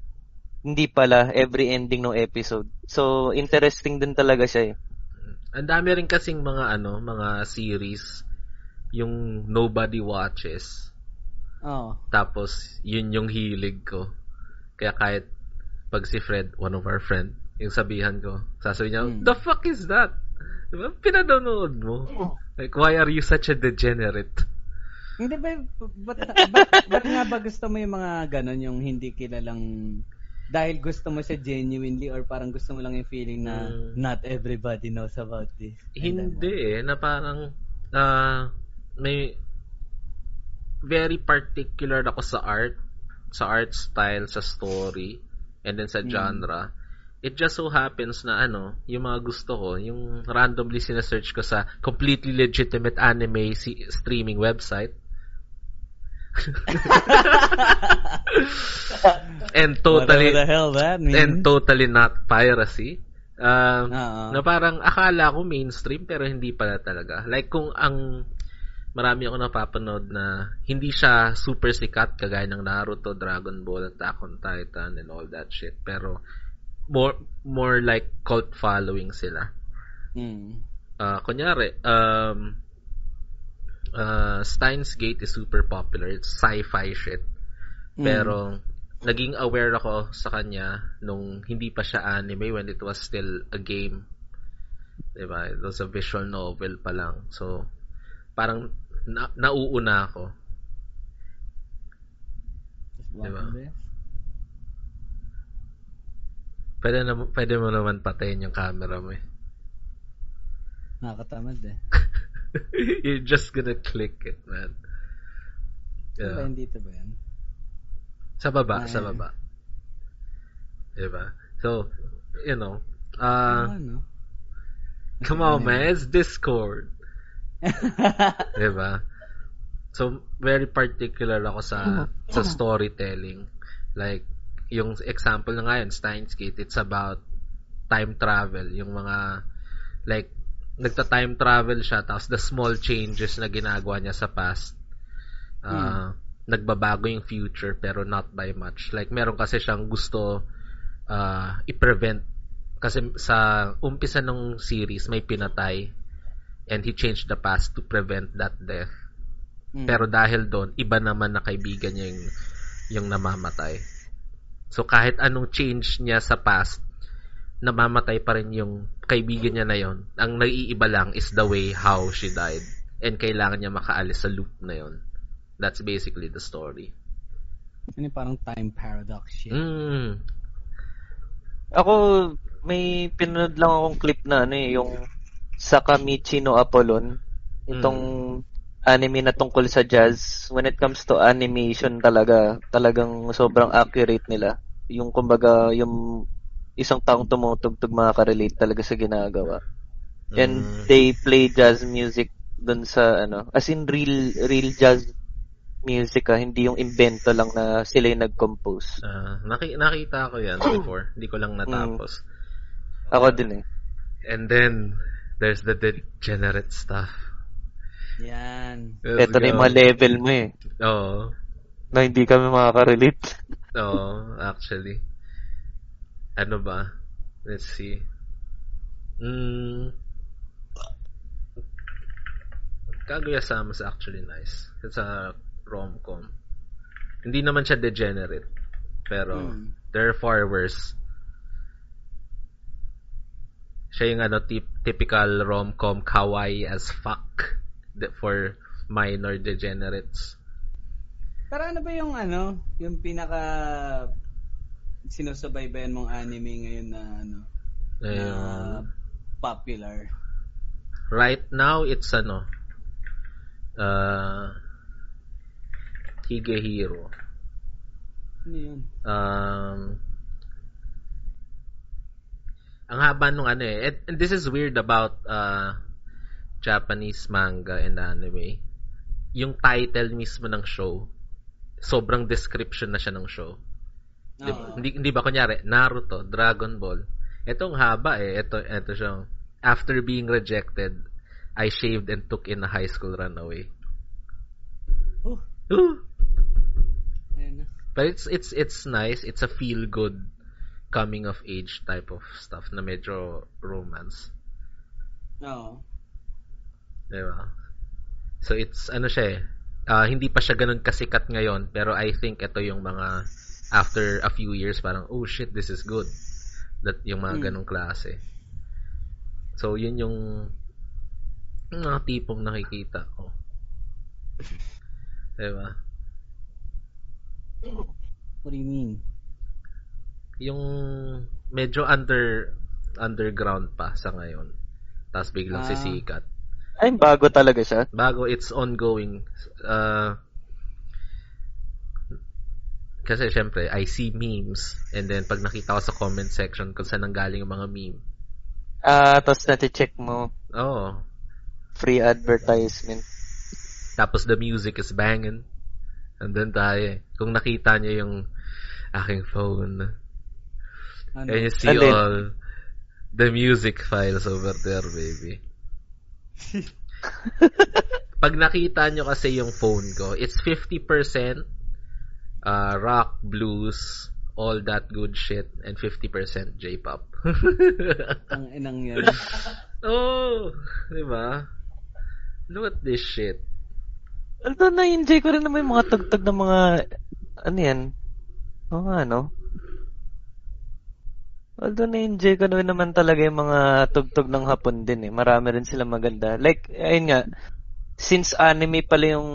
S3: Hindi pala, every ending ng episode. So, interesting din talaga siya eh.
S1: Ang dami rin kasing mga ano, mga series yung nobody watches.
S2: Oh.
S1: Tapos yun yung hilig ko. Kaya kahit pag si Fred, one of our friend, yung sabihan ko, sasabihin niya,
S2: Hmm.
S1: the fuck is that? Diba? Pinanonood mo. Like, why are you such a degenerate?
S2: Hindi ba, ba't, ba't, ba't nga ba gusto mo yung mga ganon, yung hindi kilalang, dahil gusto mo siya genuinely or parang gusto mo lang yung feeling na
S1: Mm.
S2: not everybody knows about this.
S1: Hindi eh, na parang ah, may very particular ako sa art, sa art style, sa story, and then sa
S2: Mm.
S1: genre. It just so happens na ano, yung mga gusto ko, yung randomly sinesearch ko sa completely legitimate anime si- streaming website. and totally
S2: Whatever the hell that means.
S1: and totally not piracy. Um,
S2: Oo.
S1: na parang akala ko mainstream pero hindi pala talaga. Like kung ang marami ako napapanood na hindi siya super sikat kagaya ng Naruto, Dragon Ball, Attack on Titan and all that shit. Pero more more like cult following sila.
S2: Mm.
S1: Ah, kunyari, um, uh, Steins Gate is super popular. It's sci-fi shit.
S2: Mm.
S1: Pero naging aware ako sa kanya nung hindi pa siya anime when it was still a game. 'Di ba? It was a visual novel pa lang. So parang na, nauuna ako. Diba?
S2: there.
S1: Pwede, na, pwede mo naman patayin yung camera mo eh.
S2: Nakakatamad eh.
S1: You're just gonna click it, man.
S2: Yeah.
S1: Yeah.
S2: Hindi ba yan?
S1: Sa baba,
S2: Ah,
S1: sa baba. Diba? So, you know, uh,
S2: ano?
S1: come on, man, it's Discord. Diba? So, very particular ako sa sa storytelling. Like, yung example na ngayon, Steins Gate, it's about time travel. Yung mga, like, nagta-time travel siya, tapos the small changes na ginagawa niya sa past, uh, nagbabago yung future, pero not by much. Like, meron kasi siyang gusto uh, i-prevent. Kasi sa umpisa ng series, may pinatay and he changed the past to prevent that death.
S2: Mm.
S1: Pero dahil doon, iba naman na kaibigan niya yung, yung namamatay. So kahit anong change niya sa past, namamatay pa rin yung kaibigan niya na yon. Ang naiiba lang is the way how she died. And kailangan niya makaalis sa loop na yon. That's basically the story.
S2: Ano yung parang time paradox shit.
S1: Mm.
S3: Ako, may pinanood lang akong clip na ano eh, yung Sakamichi no Apollon. Itong anime na tungkol sa jazz. When it comes to animation talaga, talagang sobrang accurate nila. Yung kumbaga, yung isang taong tumutugtog makaka-relate talaga sa ginagawa. And
S1: Mm.
S3: they play jazz music dun sa ano, as in real real jazz music ah, hindi yung invento lang na sila yung nag-compose.
S1: Ah, naki- nakita ko yan before. Hindi ko lang natapos.
S3: Ako din eh.
S1: And then, there's the degenerate stuff.
S2: Yan.
S1: Let's
S3: Ito na yung
S1: go.
S3: mga level mo eh.
S1: Oo.
S3: Na hindi kami makaka-relate.
S1: Oo, actually. Ano ba? Let's see. Mm. Kaguya-sama is actually nice. It's a rom-com. Hindi naman siya degenerate. Pero,
S2: Hmm.
S1: there are far worse. Siya yung ano, tip, typical rom-com kawaii as fuck for minor degenerates.
S2: Pero ano ba yung ano, yung pinaka sinusubaybayan mong anime ngayon na ano, na
S1: Ayun.
S2: popular?
S1: Right now, it's ano, uh, Higehiro.
S2: Ano yun?
S1: Um, ang haba nung ano eh. And, and this is weird about uh, Japanese manga and anime. Yung title mismo ng show, sobrang description na siya ng show. Di, hindi, hindi ba kunyari, Naruto, Dragon Ball. Itong haba eh. Ito, ito siyang, after being rejected, I shaved and took in a high school runaway.
S2: Oh,
S1: Ooh!
S2: ayun na.
S1: But it's it's it's nice. It's a feel good coming of age type of stuff na medyo romance.
S2: Oo.
S1: Diba? So it's ano siya eh. ah, hindi pa siya ganun kasikat ngayon pero I think ito yung mga after a few years parang oh shit this is good. That yung mga
S2: Hmm.
S1: ganung klase. So yun yung yung mga tipong nakikita ko. Diba?
S2: What do you mean?
S1: yung medyo under underground pa sa ngayon. Tapos biglang
S2: Ah.
S1: sisikat.
S3: Ay, bago talaga siya.
S1: Bago it's ongoing. Uh, kasi syempre, I see memes and then pag nakita ko sa comment section kung saan nanggaling yung mga meme.
S3: Ah, tapos nati-check mo.
S1: Oh,
S3: Free advertisement.
S1: tapos the music is banging. And then tayo, eh. kung nakita niyo yung aking phone,
S2: Ano?
S1: and you see
S3: Alin?
S1: all the music files over there, baby. Pag nakita nyo kasi yung phone ko, it's 50% uh, rock, blues, all that good shit, and 50% J-pop.
S2: Ang inang yan.
S1: oh, di ba? Look at this shit.
S3: Although na-enjoy ko rin naman yung mga tugtog ng mga, ano yan? Oo nga, no? Although na-enjoy ko rin naman talaga yung mga tugtog ng hapon din eh. Marami rin sila maganda. Like, ayun nga, since anime pala yung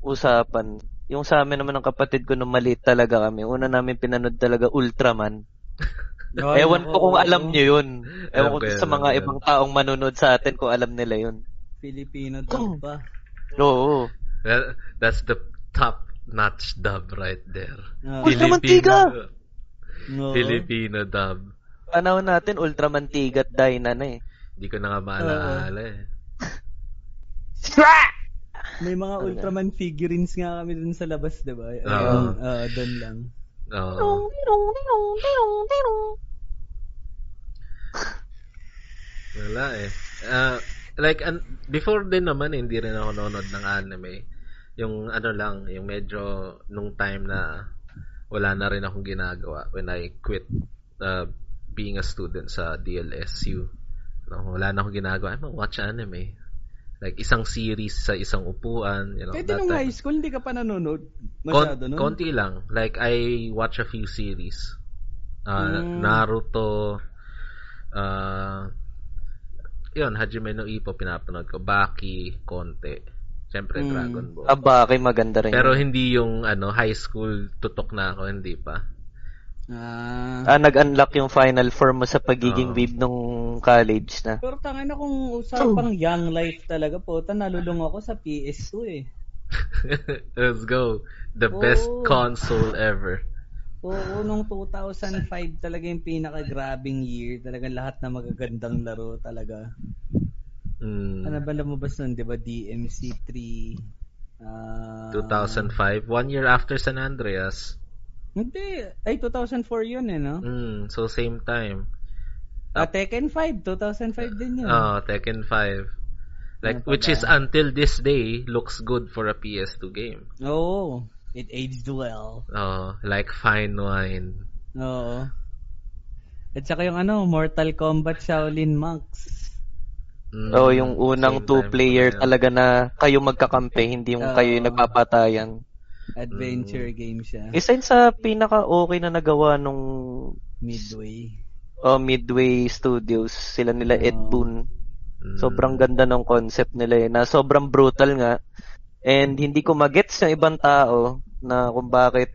S3: usapan, yung sa amin naman ng kapatid ko nung maliit talaga kami, una namin pinanood talaga Ultraman.
S2: Ay,
S3: Ewan ko kung alam nyo yun. Ewan ko sa mga ibang taong manonood sa atin kung alam nila yun.
S2: Filipino dub pa.
S3: Oo.
S1: That, that's the top-notch dub right there.
S2: Oo.
S3: Ultraman Tiga!
S2: Oo.
S1: Filipino dub.
S3: Panahon natin, Ultraman Tigat Dyna na eh.
S1: Hindi ko na nga maalala eh.
S2: May mga Ultraman figurines nga kami dun sa labas, di ba?
S1: Oo.
S2: Ayun, Oo, dun lang.
S1: Oo. Wala eh. Ah, like, an- before din naman, eh, hindi rin ako nanonood ng anime. Yung ano lang, yung medyo nung time na wala na rin akong ginagawa when I quit uh, being a student sa DLSU. No, wala na akong ginagawa. I'm watch anime. Like, isang series sa isang upuan. You know,
S2: Kahit
S1: that
S2: nung high school, hindi ka pa nanonood
S1: Kon-
S2: masyado, no?
S1: Konti lang. Like, I watch a few series. Uh,
S2: Mm.
S1: Naruto, uh, yun, Hajime no Ippo, pinapanood ko. Baki, konti. Siyempre,
S2: Mm.
S1: Dragon Ball.
S3: Aba, kay maganda rin.
S1: Pero
S3: yun.
S1: hindi yung ano high school tutok na ako, hindi pa.
S2: Ah.
S3: ah, nag-unlock yung final form mo sa pagiging
S1: Oo.
S3: weeb nung college na.
S2: Pero tangin na kung usapang young life talaga po, nalulung ako sa PS2 eh.
S1: Let's go. The best
S2: Oo.
S1: console ever.
S2: Oo, nung 2005 talaga yung pinaka-grabbing year. Talaga lahat na magagandang laro talaga.
S1: Mm,
S2: Ano ba lumabas nun, di ba? DMC3. ah
S1: 2005, one year after San Andreas.
S2: Hindi. Ay, 2004 yun eh, no?
S1: Mm, so same time.
S2: Ah, Tekken 5, 2005 din yun.
S1: Oh, Tekken 5. Like
S2: Ano
S1: which
S2: ba?
S1: is until this day looks good for a PS2 game.
S2: Oo. It aged well.
S1: Oh, like fine wine.
S2: Oo. At saka yung ano, Mortal Kombat Shaolin Monks.
S1: Mm,
S3: Oh, yung unang
S1: same
S3: two
S1: time
S3: player
S1: pa yan.
S3: talaga na kayo magkakampi, hindi yung
S2: Oo.
S3: kayo yung nagpapatayan.
S2: Adventure game siya.
S3: Isa yun sa pinaka okay na nagawa nung
S2: Midway.
S3: oh, Midway Studios, sila nila Ed
S2: Oo.
S3: Boon.
S1: Mm.
S3: Sobrang ganda ng concept nila eh, na sobrang brutal nga. And hindi ko magets ng ibang tao na kung bakit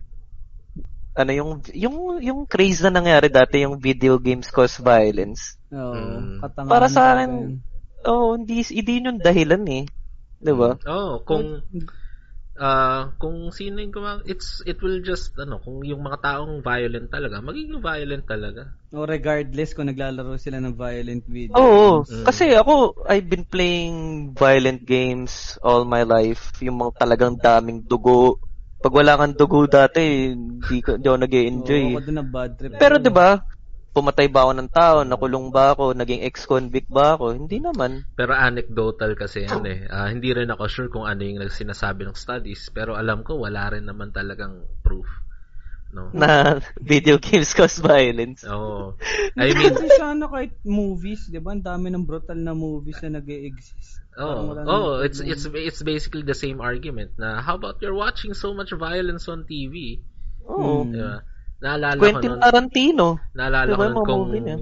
S3: ano yung yung yung craze na nangyari dati yung video games cause violence.
S2: Oo.
S1: Mm.
S3: Para sa akin,
S2: yun.
S3: Oh, hindi hindi yun dahilan eh. 'Di ba?
S1: Oh, kung ah kung sino yung gumag it's it will just ano kung yung mga taong violent talaga magiging violent talaga
S2: O regardless kung naglalaro sila ng violent video.
S3: Oo,
S1: Mm.
S3: kasi ako I've been playing violent games all my life, yung mga talagang daming dugo. Pag wala kang dugo dati, hindi ko hindi ako nag-enjoy.
S2: ako din na bad trip.
S3: Pero 'di ba? Pumatay ba ako ng tao, nakulong ba ako, naging ex-convict ba ako? Hindi naman.
S1: pero anecdotal kasi yan eh Ah, hindi rin ako sure kung ano yung sinasabi ng studies pero alam ko wala rin naman talagang proof no
S3: Na video games cause violence.
S1: oh I mean
S2: Kasi sana kahit movies, di ba? Ang dami ng brutal na movies na nag exist
S1: Oh, oh, it's it's it's basically the same argument na how about you're watching so much violence on TV?
S3: Oo.
S2: Mm.
S1: Diba? Naalala ko
S3: Quentin
S1: nun,
S3: Tarantino.
S1: naalala
S3: Diba
S1: ko nun kung
S3: niya?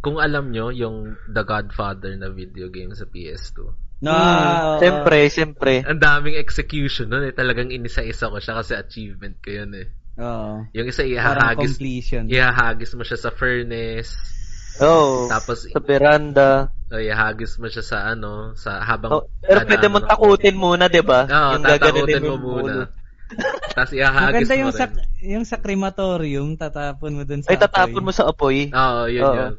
S1: kung alam nyo yung The Godfather na video game sa PS2.
S2: Na,
S3: Mm, siyempre, siyempre.
S1: Ang daming execution nun eh. Talagang inisa-isa ko siya kasi achievement ko yun eh.
S2: Oo.
S1: Yung isa ihahagis, ihahagis mo siya sa furnace.
S3: Oh,
S1: Tapos
S3: sa veranda.
S1: oh, ihahagis mo siya sa ano, sa habang
S3: Oh, pero pwede mo takutin muna, 'di ba?
S1: Oo,
S3: yung gaganunin
S1: tatakutin mo
S3: ulo.
S1: muna. Tapos ihahagis
S2: Maganda
S1: mo
S2: yung
S1: rin.
S2: sa, yung sa crematorium, tatapon mo dun sa
S3: Ay, tatapon
S2: apoy.
S3: mo sa apoy.
S1: Oo, yun
S3: Oo.
S1: yun.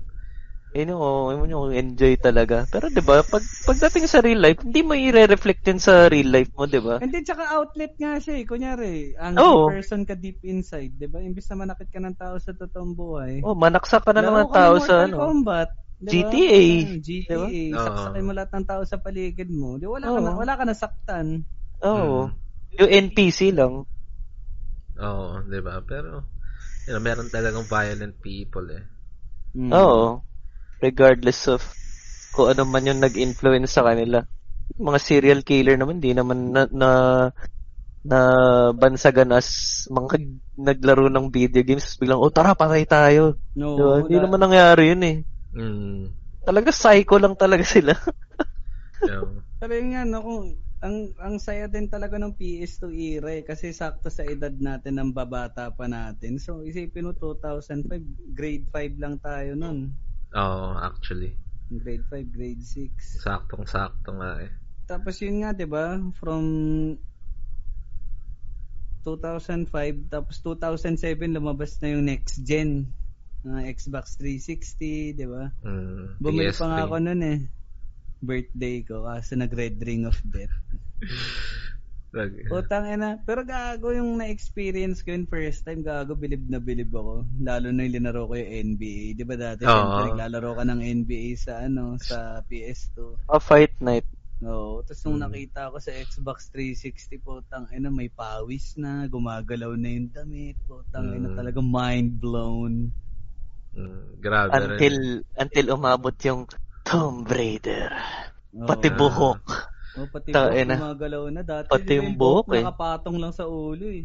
S3: Yun yung, oh, yun yung enjoy talaga. Pero 'di ba, pag pagdating sa real life, hindi mo i-reflect yun sa real life mo, 'di ba?
S2: And then, tsaka outlet nga siya eh. Kunyari, angry
S3: Oo.
S2: person ka deep inside, di ba? Imbis na manakit ka ng tao sa totoong buhay.
S3: Oh, manaksak ka na
S2: laro
S3: ng
S2: ka
S3: tao
S2: ng
S3: sa
S2: Mortal
S3: ano.
S2: Kombat. di ba?
S3: GTA.
S2: GTA.
S3: Di
S1: ba?
S2: Saksakin
S1: Oo.
S2: mo lahat ng tao sa paligid mo. Di, wala, ka
S3: Oo.
S2: na, wala ka nasaktan.
S3: Oo.
S1: Mm.
S3: Yung NPC lang.
S1: Oo, 'di ba? Pero you know, meron talagang violent people eh.
S2: Mm.
S3: Oo. Regardless of kung ano man yung nag-influence sa kanila. Mga serial killer naman, di naman na, na, na bansagan as mga naglaro ng video games. Biglang, oh tara, patay tayo.
S2: No,
S3: Diba? Hindi naman nangyari yun eh.
S1: Mm.
S3: Talaga psycho lang talaga sila.
S2: Pero yun nga, no, kung, ang, ang saya din talaga ng PS2 era eh, kasi sakto sa edad natin ng babata pa natin. So, isipin mo 2005, grade 5 lang tayo nun.
S1: oh, actually.
S2: Grade 5, grade 6.
S1: Saktong-sakto nga eh.
S2: Tapos yun nga, 'di ba? From 2005 tapos 2007 lumabas na yung next gen na Xbox 360, 'di ba?
S1: Mm.
S2: Bumili pa nga
S1: PS3.
S2: ako noon eh. Birthday ko kasi nag-red ring of death. Utang ina. Pero gago yung na-experience ko yun first time. Gago, bilib na bilib ako. Lalo na yung linaro ko yung NBA. Di ba dati, syempre, naglalaro ka ng NBA sa ano sa PS2.
S3: A fight night.
S2: Oo. Tapos nung
S1: Hmm.
S2: nakita ko sa Xbox 360, putang ina, may pawis na, gumagalaw na yung damit. Putang ina,
S1: Hmm.
S2: talaga mind blown.
S1: Mm, grabe rin.
S3: Until, until umabot yung Tomb Raider.
S2: Oo.
S3: Pati buhok.
S2: Oh, pati
S3: Ta-
S2: buhok gumagalaw na. Dati
S3: Pati yung buhok, eh.
S2: Nakapatong lang sa ulo eh.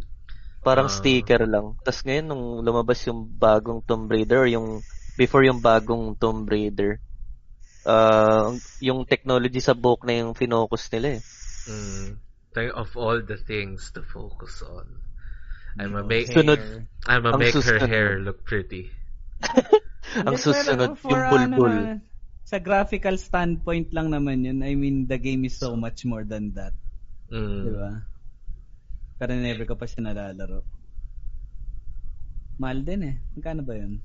S3: Parang
S1: Ah.
S3: sticker lang. Tapos ngayon, nung lumabas yung bagong Tomb Raider, yung before yung bagong Tomb Raider, uh, yung technology sa buhok na yung finokus nila eh.
S1: Mm. Think of all the things to focus on. I'm a make
S3: Sunod.
S1: I'm a make her hair look pretty.
S3: Ang susunod, yung
S2: ano
S3: bulbul.
S2: na, sa graphical standpoint lang naman yun. I mean, the game is so much more than that.
S1: Mm.
S2: Di ba? Pero never ko pa siya nalalaro. Mahal din eh. Magkano ba yun?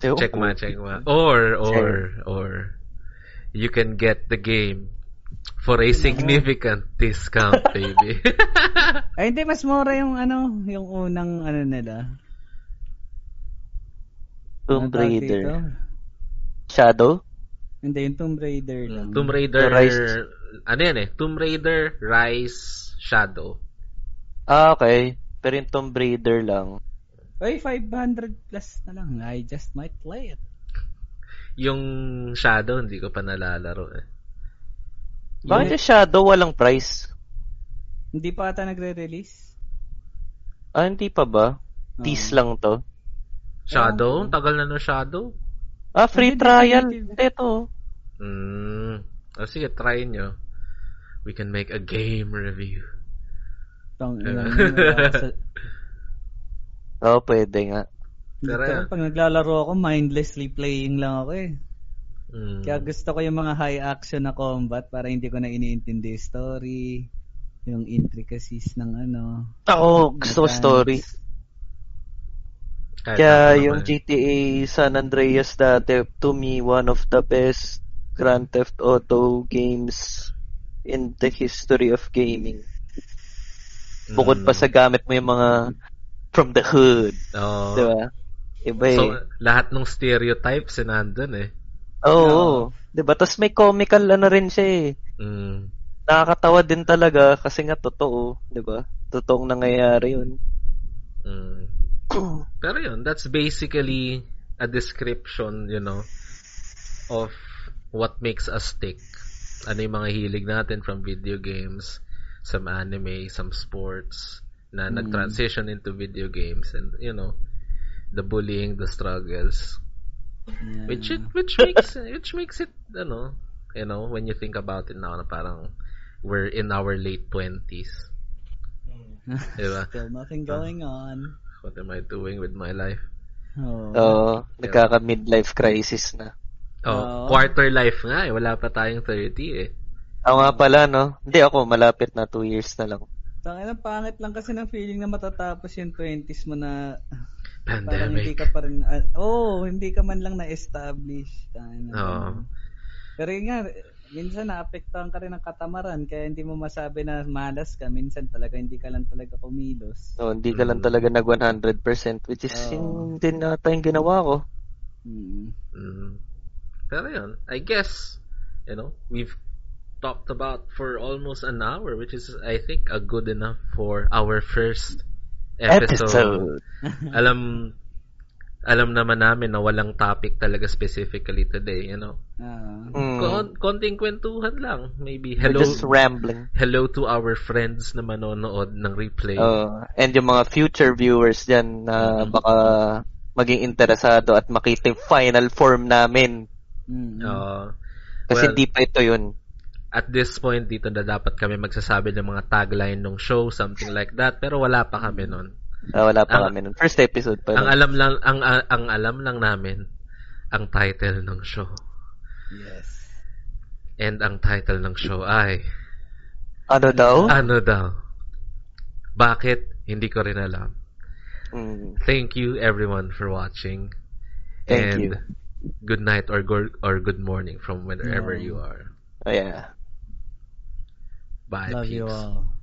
S1: Check ma, check ma. Or, or, or, you can get the game for a significant discount, baby.
S2: Ay, hindi. Mas mura yung ano, yung unang ano nila.
S3: Tomb
S2: Ano
S3: Raider.
S2: dito?
S3: Shadow?
S2: Hindi, yung Tomb Raider lang.
S1: Tomb Raider,
S3: The Rise.
S1: ano yan eh, Tomb Raider, Rise, Shadow.
S3: Ah, okay. Pero yung Tomb Raider lang.
S2: Ay, 500 plus na lang. I just might play it.
S1: Yung Shadow, hindi ko pa nalalaro eh.
S3: Bakit yung Shadow walang price?
S2: Hindi pa ata nagre-release.
S3: Ah, hindi pa ba? Tease lang to.
S1: Shadow? Tagal na no Shadow?
S3: Ah, free
S2: Hindi,
S3: trial. Ito.
S1: Mm. O sige, try nyo. We can make a game review.
S2: Tang ka sa-
S3: Oo, oh, pwede nga.
S1: Pero
S2: pag naglalaro ako, mindlessly playing lang ako eh.
S1: Mm.
S2: Kaya gusto ko yung mga high action na combat para hindi ko na iniintindi yung story, yung intricacies ng ano.
S3: Ako, gusto ko story. Kaya yung. GTA San Andreas dati, to me, one of the best Grand Theft Auto games in the history of gaming. Bukod pa
S1: Mm.
S3: sa gamit mo yung mga from the hood,
S1: Oo.
S3: di ba? Iba eh.
S1: So, lahat ng stereotypes eh, nandun eh.
S3: Oo.
S2: Oo.
S3: Di ba? Tapos may comical ano rin siya eh.
S1: Mm.
S3: Nakakatawa din talaga kasi nga totoo, di ba? Totoong nangyayari yun.
S1: Mm. Pero yun, that's basically a description, you know, of what makes us tick. Ano yung mga hilig natin from video games, some anime, some sports, na
S2: Mm.
S1: nag-transition into video games, and, you know, the bullying, the struggles,
S2: Yeah.
S1: which it, which makes which makes it, you know, you know, when you think about it now, na parang we're in our late 20s. Diba?
S2: Still nothing going on.
S1: What am I doing with my life?
S2: Oh.
S3: Oo. Nagkaka-midlife crisis na.
S1: Oh,
S2: Oo.
S1: quarter life nga eh. Wala pa tayong 30 eh.
S3: Ako nga pala, no? Hindi ako, malapit na 2 years na lang.
S2: Tangina, pangit lang kasi ng feeling na matatapos yung 20s mo na parang hindi
S1: Pandemic.
S2: ka pa rin, ah, oh, hindi ka man lang na-establish. Tangina.
S1: Oo.
S2: Pero yun nga, minsan naapektuhan ka rin ng katamaran kaya hindi mo masabi na malas ka. Minsan talaga hindi ka lang talaga kumilos.
S3: No, hindi ka lang talaga nag 100% which is
S2: Oo.
S3: yung din nata yung ginawa ko.
S2: Mm.
S1: Mm. Pero yun, I guess, you know, we've talked about for almost an hour, which is, I think, a good enough for our first episode. Alam, alam naman namin na walang topic talaga specifically today, you know.
S2: Ah.
S3: Mm.
S1: Kon- konting kwentuhan lang. Maybe hello
S3: just rambling.
S1: hello to our friends na manonood ng replay.
S3: Oh, and yung mga future viewers dyan na
S1: Mhm.
S3: baka maging interesado at makita yung final form namin.
S2: Mm.
S1: Uh,
S3: Kasi
S1: Well-
S3: di pa ito yun.
S1: at this point dito na dapat kami magsasabi ng mga tagline ng show, something like that, pero wala pa kami nun.
S3: Ah, wala pa
S1: Ang-
S3: kami nun. First episode pa
S1: Ang
S3: nun.
S1: alam lang ang ang, ang alam lang namin ang title ng show.
S2: Yes.
S1: And ang title ng show ay
S3: Ano daw?
S1: ano daw? Bakit? Hindi ko rin alam.
S3: Mm.
S1: Thank you everyone for watching.
S3: Thank
S1: and
S3: you.
S1: good night or go- or good morning from wherever
S2: Yeah.
S1: you are.
S3: Oh, yeah.
S1: Bye.
S2: Love
S1: peace.
S2: you all.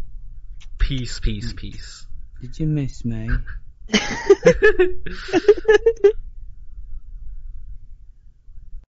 S1: Peace, peace, peace.
S2: Did you miss me?